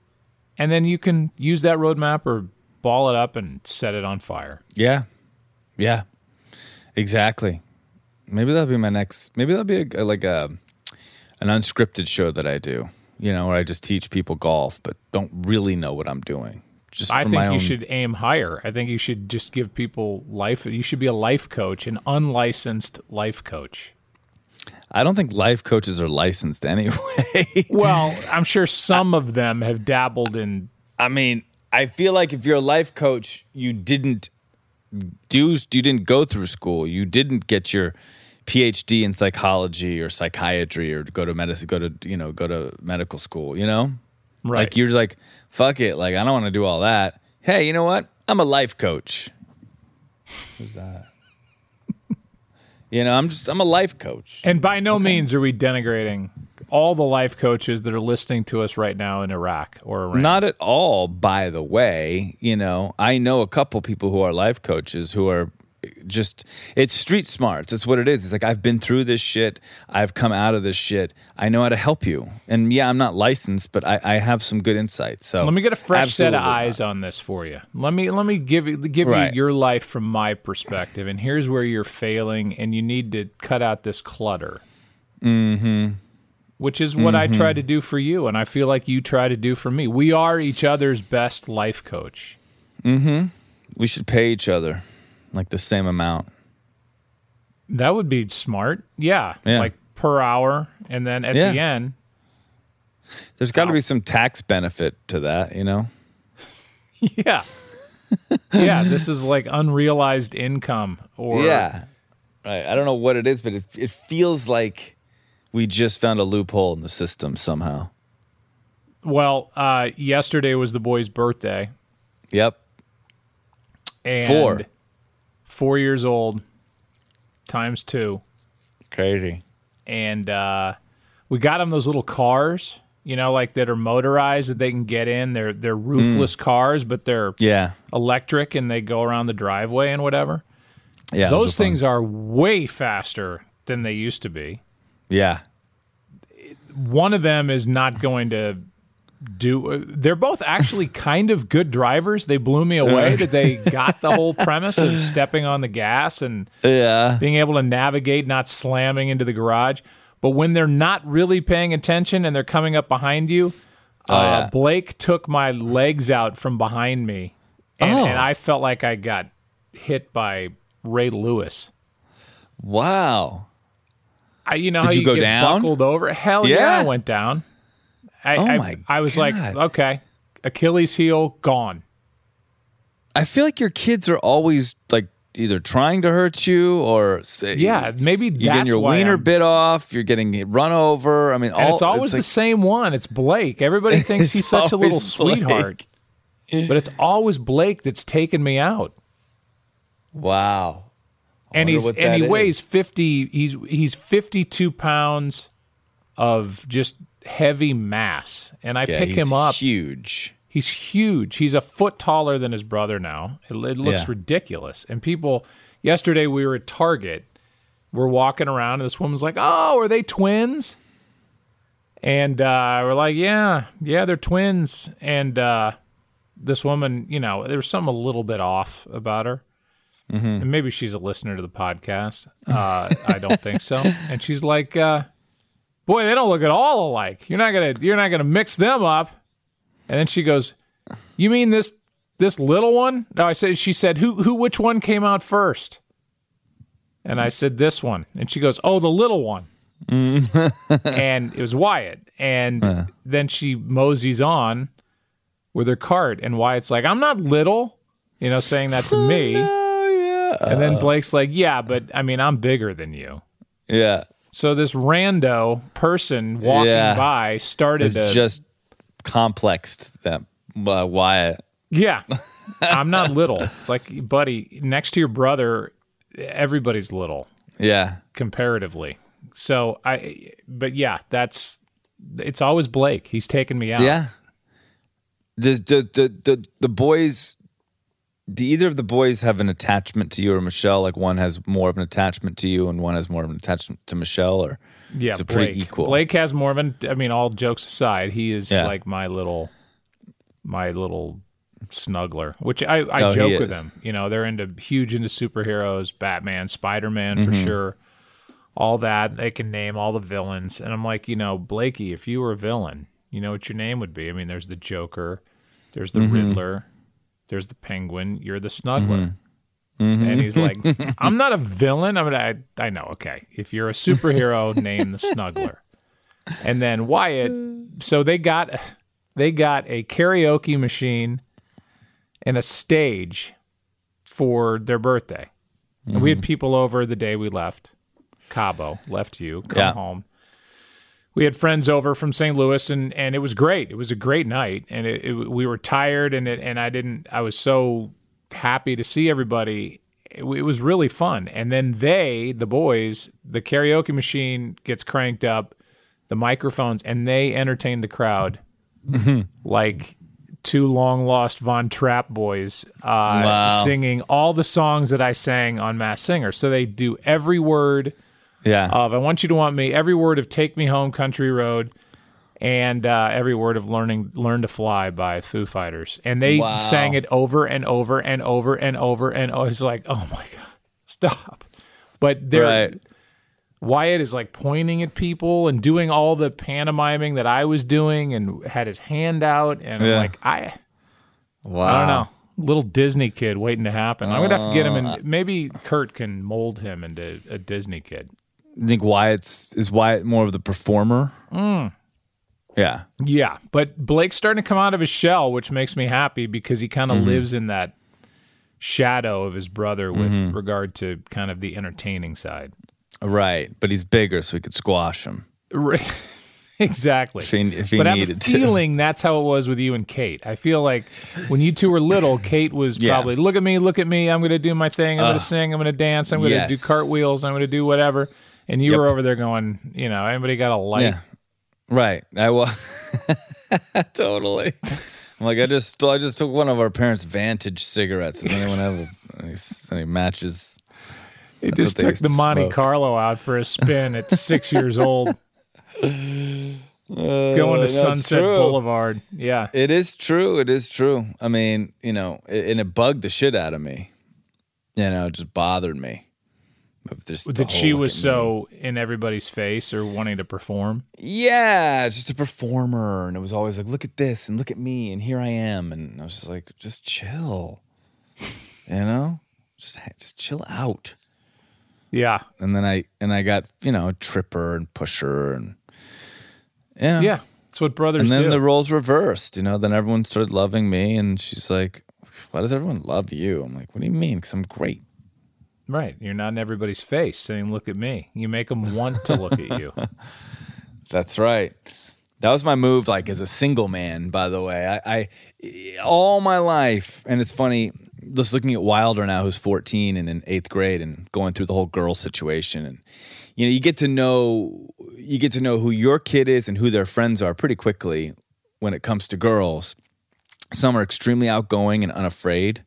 And then you can use that roadmap or ball it up and set it on fire. Yeah. Yeah. Exactly. Maybe that'll be my next. Maybe that'll be a, like a an unscripted show that I do. You know, where I just teach people golf, but don't really know what I'm doing. Just I think you own, should aim higher. I think you should just give people life. You should be a life coach, an unlicensed life coach. I don't think life coaches are licensed <laughs> anyway. Well, I'm sure some of them have dabbled in. I mean, I feel like if you're a life coach, you didn't do you didn't go through school. You didn't get your PhD in psychology or psychiatry or go to medicine go to, you know, go to medical school, you know? Right. Like you're just like, fuck it, like I don't want to do all that. Hey, you know what? I'm a life coach. Who's that? <laughs> you know, I'm just I'm a life coach. and by no means are we denigrating all the life coaches that are listening to us right now in Iraq or Iran. Not at all, by the way. You know, I know a couple people who are life coaches who are just, it's street smarts. That's what it is. It's like, I've been through this shit. I've come out of this shit. I know how to help you. And yeah, I'm not licensed, but I, I have some good insights. So Let me get a fresh set of eyes on this for you. Let me let me give you give Right. you your life from my perspective, and here's where you're failing, and you need to cut out this clutter. Mm-hmm. Which is what I try to do for you, and I feel like you try to do for me. We are each other's best life coach. We should pay each other like the same amount. That would be smart. Yeah, Yeah. like per hour, and then at Yeah. the end, There's got to be some tax benefit to that, you know? <laughs> yeah, yeah. This is like unrealized income, or yeah. Right. I don't know what it is, but it, it feels like we just found a loophole in the system somehow. Well, uh, yesterday was the boy's birthday. Yep. and Four. Four years old times two Crazy. and uh, we got him those little cars you know like that are motorized that they can get in they're they're roofless cars but they're Yeah. electric and they go around the driveway and whatever Yeah. those are fun. things are way faster than they used to be Yeah. one of them is not going to do they're both actually <laughs> kind of good drivers they blew me away that they got the whole premise of stepping on the gas and Yeah. being able to navigate, not slamming into the garage. But when they're not really paying attention and they're coming up behind you, uh, Oh, yeah. Blake took my legs out from behind me, and, Oh. and I felt like I got hit by Ray Lewis. Wow. I, you know Did how you you, go get down? buckled over? Hell yeah, Yeah? I went down. I, Oh I, my I was like, okay, Achilles heel gone. I feel like your kids are always like either trying to hurt you or say, Yeah, maybe you're getting your why wiener I'm- bit off. You're getting run over. I mean, And all, it's always the like- same one. It's Blake. Everybody <laughs> thinks he's such a little Blake. sweetheart. But it's always Blake that's taken me out. Wow. and he's and he that weighs 50 he's he's 52 pounds of just heavy mass and i Yeah, pick him up. Huge. he's huge. He's a foot taller than his brother now. It, it looks Yeah. ridiculous. And people yesterday we were at target. We're walking around and this woman's like oh are they twins? And uh, we're like yeah yeah they're twins. And uh, this woman you know there was something a little bit off about her. And maybe she's a listener to the podcast. Uh, I don't think so. And she's like, uh, "Boy, they don't look at all alike. You're not gonna, you're not gonna mix them up." And then she goes, "You mean this, this little one?" No, I said. She said, "Who, who, which one came out first? And I said, "This one." And she goes, "Oh, the little one." Mm. <laughs> and it was Wyatt. And then she moseys on with her cart, and Wyatt's like, "I'm not little," you know, saying that to <laughs> oh, me. Oh yeah. And then Blake's like, "Yeah, but I mean, I'm bigger than you." yeah. So this rando person walking Yeah. by started It's to just complexed them. uh, Wyatt. Yeah. <laughs> I'm not little. It's like, buddy, next to your brother, everybody's little Yeah. comparatively. So I but yeah, that's it's always Blake. He's taking me out. Yeah. Does the, the the the boys? Do either of the boys have an attachment to you or Michelle? Like one has more of an attachment to you, and one has more of an attachment to Michelle, or Yeah, is it Blake. pretty equal? Blake has more of an I mean, all jokes aside, he is Yeah. like my little my little snuggler, which I, I Oh, joke with them. You know, they're into huge into superheroes, Batman, Spider Man Mm-hmm. for sure. All that. They can name all the villains. And I'm like, you know, Blakey, if you were a villain, you know what your name would be. I mean, there's the Joker, there's the Mm-hmm. Riddler, there's the Penguin, you're the snuggler. And he's like, <laughs> I'm not a villain. I'm mean, I, I know. Okay. If you're a superhero, <laughs> name the snuggler. And then Wyatt, so they got they got a karaoke machine and a stage for their birthday. And we had Mm-hmm. people over the day we left Cabo, left you, come Yeah. home. We had friends over from St. Louis, and, and it was great. It was a great night, and it, it, we were tired, and it, and I didn't. I was so happy to see everybody. It, it was really fun. And then they, the boys, the karaoke machine gets cranked up, the microphones, and they entertain the crowd like two long lost Von Trapp boys uh, Wow. singing all the songs that I sang on Masked Singer. So they do every word yeah, of "I Want You to Want Me," every word of "Take Me Home, Country Road," and uh, every word of "Learning Learn to Fly" by Foo Fighters. And they Wow. sang it over and over and over and over and i was like, oh my god, stop! But they're right. Wyatt is like pointing at people and doing all the pantomiming that I was doing and had his hand out and I'm Yeah. like I Wow. I don't know. Little Disney kid waiting to happen. I'm gonna have to get him Uh. and maybe Kurt can mold him into a Disney kid. I think Wyatt's is Wyatt more of the performer. Mm. Yeah. Yeah, but Blake's starting to come out of his shell, which makes me happy because he kind of Mm-hmm. lives in that shadow of his brother with regard to kind of the entertaining side. Right. But he's bigger, so he could squash him. Right. <laughs> exactly. If he, if he but I have a needed to. feeling that's how it was with you and Kate. I feel like when you two were little, Kate was Yeah. probably look at me, look at me. I'm going to do my thing. I'm going to sing. I'm going to dance. I'm going to yes. do cartwheels. I'm going to do whatever. And you Yep. were over there going, you know, anybody got a light? Yeah. Right. I will. <laughs> totally. I'm like, I just, I just took one of our parents' Vantage cigarettes. Does anyone have any, any matches? He That's just took the to Monte smoke. Carlo out for a spin at six years old, <laughs> uh, going to Sunset true. Boulevard. Yeah. It is true. It is true. I mean, you know, it, and it bugged the shit out of me. You know, it just bothered me. Of the That she was so in everybody's face or wanting to perform. Yeah, just a performer, and it was always like, "Look at this," and "Look at me," and here I am, and I was just like, "Just chill," <laughs> you know, just just chill out. Yeah. And then I and I got you know tripper and pusher and yeah Yeah. That's what brothers and then do. the roles reversed. You know, then everyone started loving me, and she's like, "Why does everyone love you?" I'm like, "What do you mean? Because I'm great." Right. You're not in everybody's face saying, look at me. You make them want to look at you. <laughs> That's right. That was my move, like as a single man, by the way. I, I all my life, and it's funny, just looking at Wilder now, who's 14 and in eighth grade and going through the whole girl situation. And, you know, you get to know, you get to know who your kid is and who their friends are pretty quickly when it comes to girls. Some are extremely outgoing and unafraid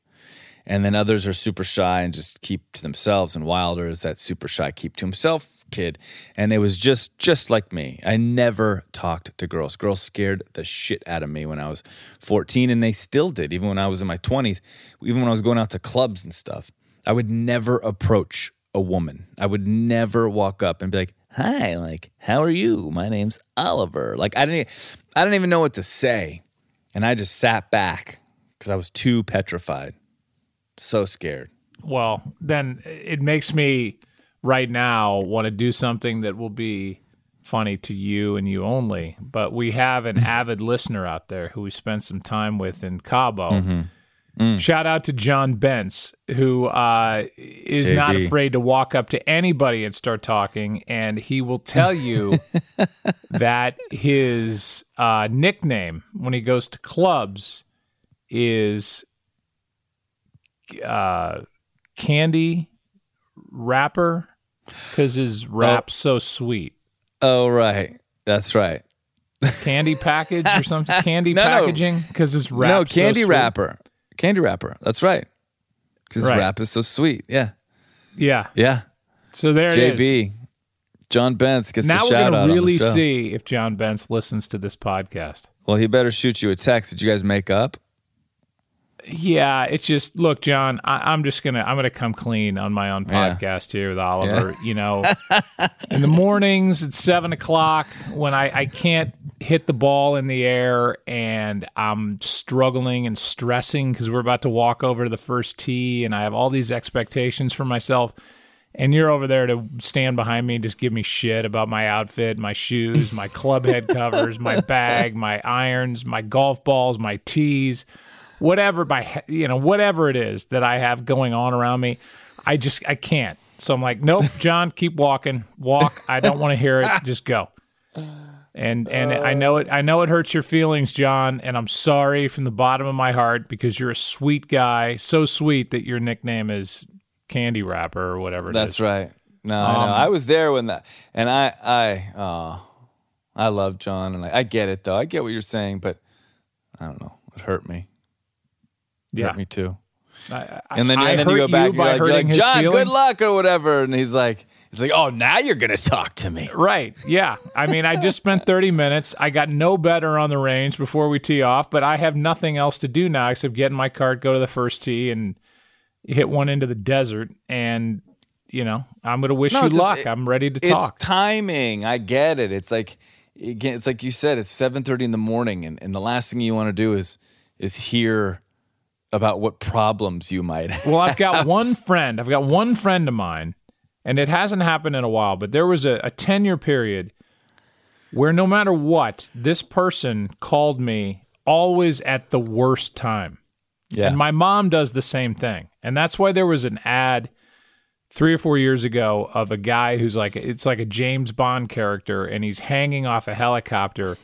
and then others are super shy and just keep to themselves. And Wilder is that super shy, keep to himself kid. And it was just just like me. I never talked to girls. Girls scared the shit out of me when I was 14, and they still did, even when I was in my 20s, even when I was going out to clubs and stuff. I would never approach a woman. I would never walk up and be like, "Hi, like, how are you? My name's Oliver." Like, I didn't, I didn't even know what to say, and I just sat back because I was too petrified. So scared. Well, then it makes me right now want to do something that will be funny to you and you only. But we have an <laughs> avid listener out there who we spent some time with in Cabo. Mm-hmm. Mm. Shout out to John Betts, who uh, is JD. not afraid to walk up to anybody and start talking. And he will tell you <laughs> that his uh, nickname when he goes to clubs is uh, candy wrapper because his oh. wrap's oh. so sweet. Oh right, that's right. Candy package or something? <laughs> Candy no, packaging because his wrap. No candy so wrapper. Candy wrapper. That's right. Because right. wrap is so sweet. Yeah. Yeah. Yeah. So there JB. John Betts gets now the shout out. Now we're gonna really see if John Betts listens to this podcast. Well, he better shoot you a text. Did you guys make up? yeah, it's just look, John. I, am just gonna I'm gonna come clean on my own podcast yeah. here with Oliver. Yeah. You know, in the mornings at seven o'clock when I I can't hit the ball in the air and I'm struggling and stressing because we're about to walk over to the first tee and I have all these expectations for myself. And you're over there to stand behind me and just give me shit about my outfit, my shoes, my club head covers, my <laughs> bag, my irons, my golf balls, my tees whatever by you know whatever it is that I have going on around me, I just I can't. So I'm like, nope, <laughs> John, keep walking, walk. I don't want to hear it. Just go. And and uh, I know it. I know it hurts your feelings, John. And I'm sorry from the bottom of my heart because you're a sweet guy, so sweet that your nickname is Candy Wrapper or whatever. that's is. right. No, um, I know. I was there when that, and I I oh, I love John, and I, I get it though. I get what you're saying, but I don't know. It hurt me. Yeah, hurt me too. I, I, and then, I and then you go back you and you're like, John, good luck or whatever. And he's like, he's like, oh, now you're going to talk to me. Right. Yeah. I mean, I just spent <laughs> 30 minutes. I got no better on the range before we tee off, but I have nothing else to do now except get in my cart, go to the first tee and hit one into the desert. And, you know, I'm going to wish no, you luck. It, I'm ready to talk. It's timing. I get it. It's like, again, it's like you said, it's 7.30 in the morning. And, and the last thing you want to do is, is hear about what problems you might have. Well, I've got <laughs> one friend. I've got one friend of mine, and it hasn't happened in a while, but there was a 10 year period where no matter what, this person called me always at the worst time. Yeah. And my mom does the same thing. And that's why there was an ad three or four years ago of a guy who's like, it's like a James Bond character, and he's hanging off a helicopter,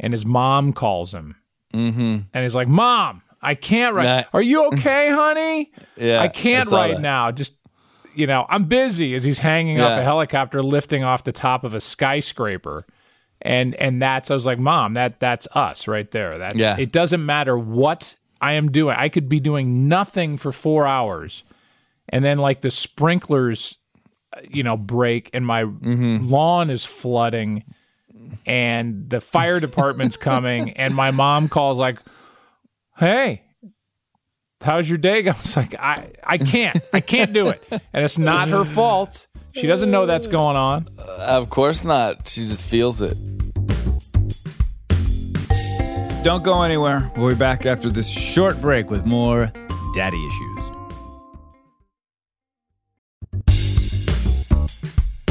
and his mom calls him. Mm-hmm. And he's like, Mom, I can't right. Nah. Are you okay, <laughs> honey? yeah, I can't I right that. now. Just you know, I'm busy. As he's hanging yeah. off a helicopter, lifting off the top of a skyscraper, and and that's I was like, Mom, that that's us right there. That's yeah. it. Doesn't matter what I am doing. I could be doing nothing for four hours, and then like the sprinklers, uh, you know, break, and my mm-hmm. lawn is flooding, and the fire department's coming, and my mom calls like hey, how's your day going? <laughs> It's like, I, I can't, I can't do it. And it's not her fault. She doesn't know that's going on. Uh, of course not. She just feels it. Don't go anywhere. We'll be back after this short break with more daddy issues.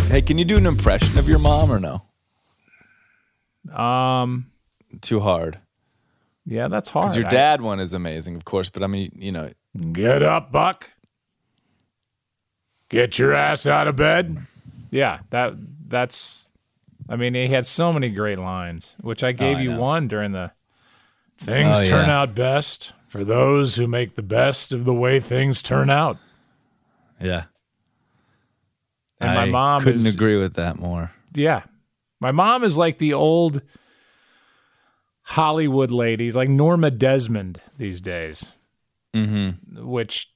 Hey, can you do an impression of your mom or no? Um, too hard. Yeah, that's hard. Because your dad I, one is amazing, of course, but I mean, you know. Get up, Buck. Get your ass out of bed. Yeah, that that's. I mean, he had so many great lines, which I gave oh, I you know. one during the. Oh, things oh, turn yeah. out best for those who make the best of the way things turn out. Yeah. And I my mom couldn't is, agree with that more. Yeah. My mom is like the old Hollywood ladies, like Norma Desmond these days. Mm-hmm. Which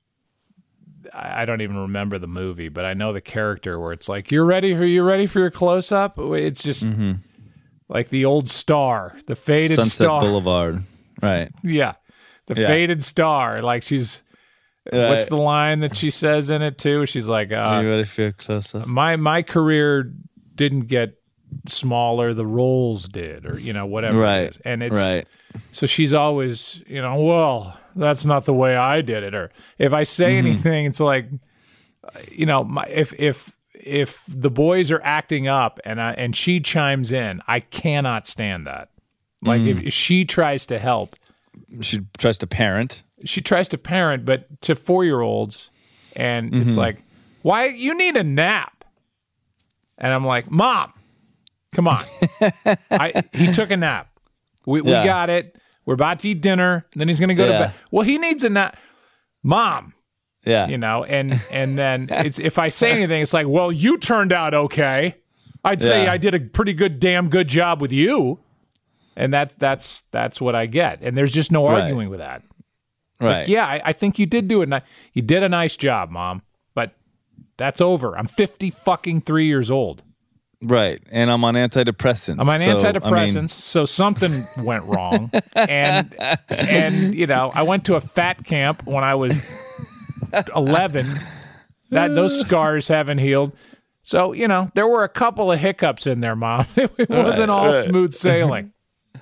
I don't even remember the movie, but I know the character where it's like, "You're ready for you ready for your close up." It's just like the old star, the faded Sunset star. Boulevard. <laughs> Right. Yeah, the Yeah. faded star. Like she's what's the line that she says in it too? She's like, uh, Are you ready for your close up? my my career didn't get smaller the roles did or you know whatever Right. is. and it's Right. so she's always you know well that's not the way i did it or if i say Mm-hmm. anything it's like you know my, if if if the boys are acting up and I, and she chimes in i cannot stand that like Mm. if she tries to help She tries to parent. she tries to parent, but to four year olds, and Mm-hmm. it's like, why you need a nap? And I'm like, Mom, come on. <laughs> I he took a nap. We we got it. We're about to eat dinner. Then he's gonna go Yeah. to bed. Well, he needs a nap. Mom, Yeah. you know, and and then <laughs> it's if I say anything, it's like, well, you turned out okay. I'd say Yeah. I did a pretty good, damn good job with you. And that that's that's what I get. And there's just no Right. arguing with that. right. Yeah, I, I think you did do it. You did a nice job, mom. But that's over. I'm 50 fucking three years old. Right. And I'm on antidepressants. I'm on so, I antidepressants, mean, so something went wrong. And and you know, I went to a fat camp when I was 11. That those scars haven't healed. So you know, there were a couple of hiccups in there, mom. <laughs> It wasn't all right. smooth sailing.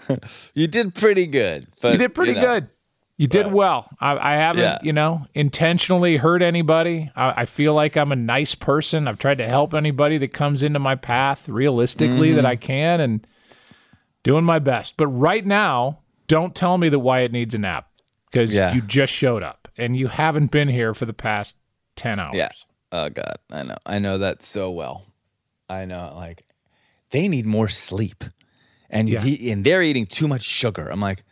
<laughs> you did pretty good. But, You did pretty know, good. You did well. I, I haven't, Yeah. you know, intentionally hurt anybody. I, I feel like I'm a nice person. I've tried to help anybody that comes into my path realistically Mm-hmm. that I can and doing my best. But right now, don't tell me that Wyatt needs a nap because Yeah. you just showed up and you haven't been here for the past 10 hours. Yeah. Oh God, I know. I know that so well. I know. Like, they need more sleep, and Yeah. he, and they're eating too much sugar. I'm like,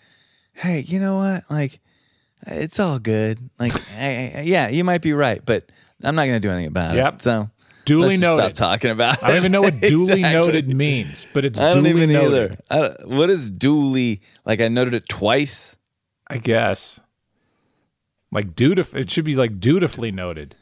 hey, you know what? Like, it's all good. Like, <laughs> I, I- yeah, you might be right, but I'm not gonna do anything about Yep. it. So Duly noted. Stop talking about it. I don't even know what <laughs> duly Exactly. noted means, but it's I don't duly even noted. either. I don't, what is duly? Like, I noted it twice. I guess. Like dutif- it should be like dutifully noted.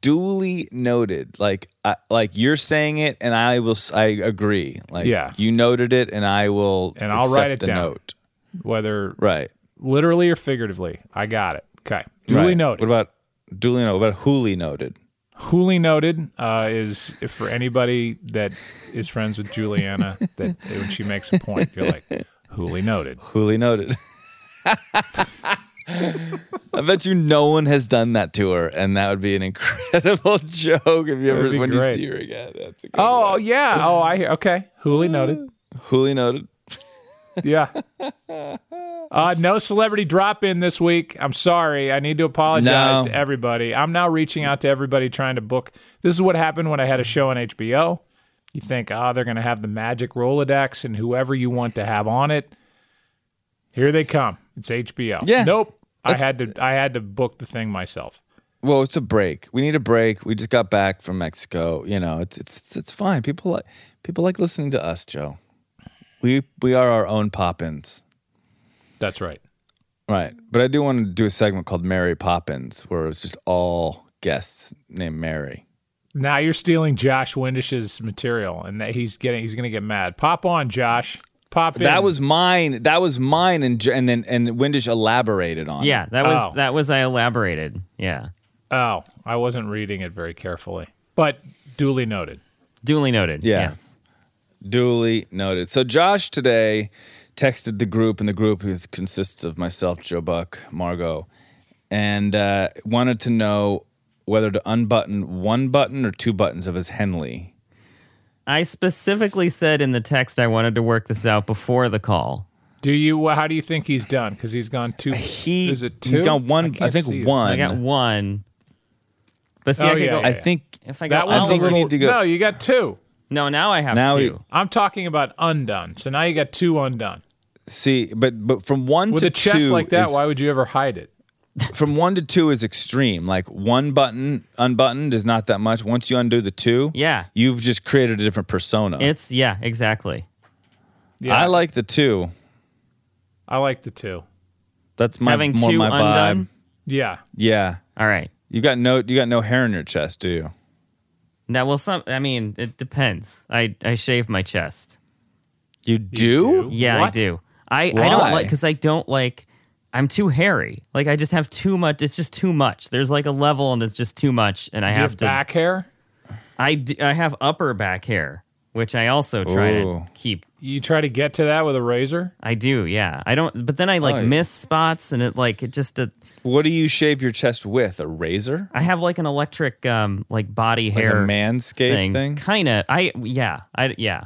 duly noted like I, like you're saying it and i will I agree like Yeah. you noted it and i will And I'll write it the down. note Whether right literally or figuratively. I got it. Okay. Duly right. noted. what about duly noted what about huli noted Huli noted uh, is if for anybody that is friends with Juliana, <laughs> that when she makes a point, you're like, Huli noted. huli noted <laughs> I bet you no one has done that to her, and that would be an incredible <laughs> joke if you ever when great. you see her again. That's a good Oh, one. yeah. Oh, I hear. Okay. Huli noted. Huli noted. Yeah. <laughs> Uh, no celebrity drop in this week. I'm sorry. I need to apologize No. to everybody. I'm now reaching out to everybody trying to book. This is what happened when I had a show on HBO. You think, oh, they're going to have the magic Rolodex and whoever you want to have on it. Here they come. It's HBO. Yeah. Nope. I had to. I had to book the thing myself. Well, it's a break. We need a break. We just got back from Mexico. You know, it's it's it's, it's fine. People like people like listening to us, Joe. We we are our own Poppins, That's right. right? But I do want to do a segment called Mary Poppins, where it's just all guests named Mary. Now you're stealing Josh Windisch's material, and that he's getting. He's going to get mad. Pop on, Josh. Pop in. That was mine. That was mine, and J- and then and Windisch elaborated on. Yeah, it. that was Oh. that was I elaborated. Yeah. Oh, I wasn't reading it very carefully, but duly noted. Duly noted. Yeah. Yes. Duly noted. So Josh today texted the group, and the group is, consists of myself, Joe Buck, Margot, and uh, wanted to know whether to unbutton one button or two buttons of his Henley. I specifically said in the text I wanted to work this out before the call. Do you? How do you think he's done? Because he's gone two. He is it two? he's got one. I, can't think see it. one. I got one. But see, Oh, I yeah, go. yeah, I think If I got That one's a think we Oliver's- little. need to go- No, you got two. No, now I have Now we- two. I'm talking about undone. So now you got two undone. see, but but from one With to a chest two like that, is- why would you ever hide it? from one to two is extreme. Like one button unbuttoned is not that much. Once you undo the two, Yeah. you've just created a different persona. It's yeah, exactly. Yeah, I like the two. I like the two. That's my Having more two my undone. vibe. Yeah. Yeah, All right. you got no you got no hair in your chest, do you? Now, well, some. I mean, it depends. I I shave my chest. You do? do? Yeah, I do. I I don't like because I don't like. I'm too hairy. Like I just have too much. It's just too much. There's like a level, and it's just too much, and I Do you have have to. back hair? I d- I have upper back hair, which I also try Ooh. to keep. You try to get to that with a razor? I do, yeah. I don't, but then I like Oh, yeah. miss spots, and it like it just. Uh, What do you shave your chest with? A razor? I have like an electric, um, like body Like hair a manscape thing? Kind of. I yeah. I yeah.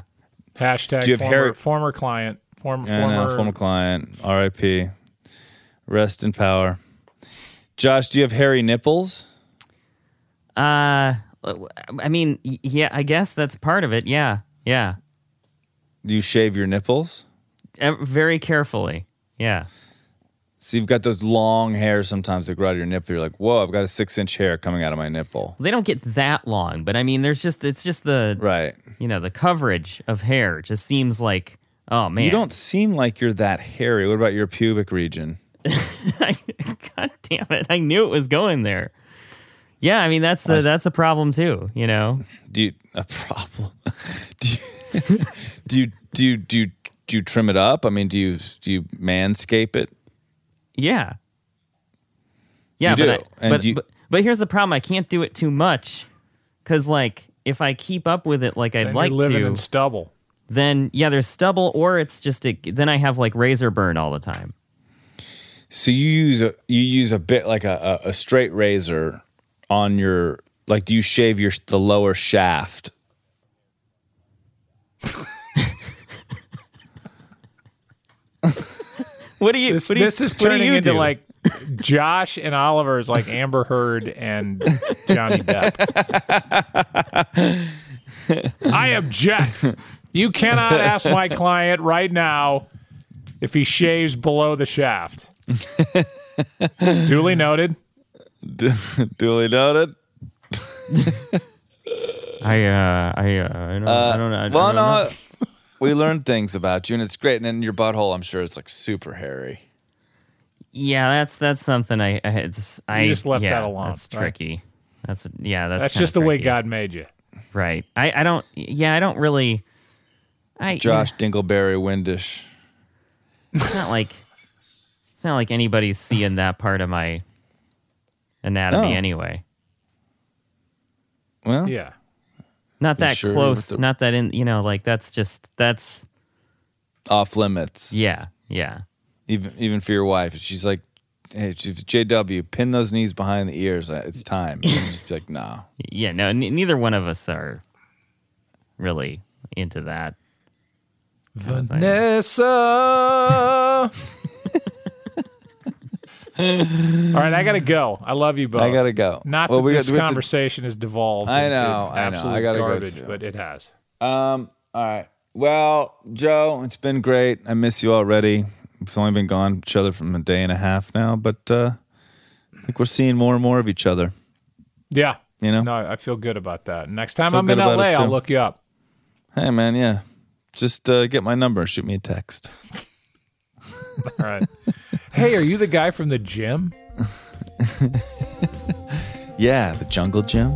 Hashtag Do you have former, hair- former client. Form, I former, know, former client. R.I.P. Rest in power. Josh, do you have hairy nipples? Uh, I mean, yeah. I guess that's part of it. Yeah, yeah. Do you shave your nipples? Very carefully. Yeah. So you've got those long hairs sometimes that grow out of your nipple. You're like, whoa, I've got a six inch hair coming out of my nipple. They don't get that long, but I mean, there's just it's just the Right. you know the coverage of hair just seems like oh man. You don't seem like you're that hairy. What about your pubic region? <laughs> God damn it! I knew it was going there. Yeah, I mean that's s- that's a problem too. You know. Do you a problem? <laughs> do, you, <laughs> do you do you do you do you trim it up? I mean, do you do you manscape it? Yeah. Yeah, You but do, I, and but, you- but but here's the problem. I can't do it too much because like if I keep up with it like I'd Then like you're living to, in stubble. then yeah, there's stubble or it's just a, then I have like razor burn all the time. So you use a you use a bit like a, a, a straight razor on your like. Do you shave your the lower shaft? <laughs> What do you? This, what do you, this is what do turning you into do? like Josh and Oliver is like Amber Heard and Johnny Depp. I object. You cannot ask my client right now if he shaves below the shaft. Duly noted. <laughs> Duly noted. I uh I uh, I don't I don't know. I Well, don't know. no, we learned things about you, and it's great. And then your butthole, I'm sure, is like super hairy. Yeah, that's that's something I I, it's, I just left yeah, that alone, That's right? tricky. That's yeah. That's That's kinda just the way. God made you. Right. I I don't. Yeah, I don't really. I Josh Dingleberry Windisch. It's not like it's not like anybody's seeing that part of my anatomy Oh. anyway. Well, Yeah. Not that sure close. the- Not that in. You know, like that's just that's off limits. yeah yeah. Even even for your wife, she's like, "Hey, she's JW, pin those knees behind the ears. Uh, It's time." Just be like, "No." Yeah, no, n- neither one of us are really into that. kind of. Vanessa. <laughs> All right, I gotta go. I love you both. I gotta go. Not Well, that we this to- conversation has devolved I into know, I know. I gotta go garbage, too. but it has. Um. All right. Well, Joe, it's been great. I miss you already. We've only been gone each other from a day and a half now, but uh, I think we're seeing more and more of each other. Yeah. You know? No, I feel good about that. Next time I'm in LA, I'll look you up. Hey, man. Yeah. Just uh, get my number. Shoot me a text. <laughs> All right. Hey, are you the guy from the gym? <laughs> Yeah, the Jungle Gym.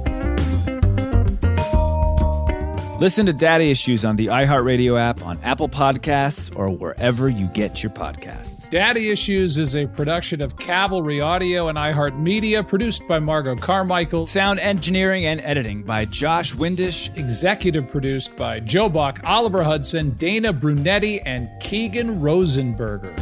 Listen to Daddy Issues on the iHeartRadio app, on Apple Podcasts, or wherever you get your podcasts. Daddy Issues is a production of Cavalry Audio and iHeartMedia, produced by Margot Carmichael, Sound engineering and editing by Josh Windisch. executive produced by Joe Buck, Oliver Hudson, Dana Brunetti, and Keegan Rosenberger.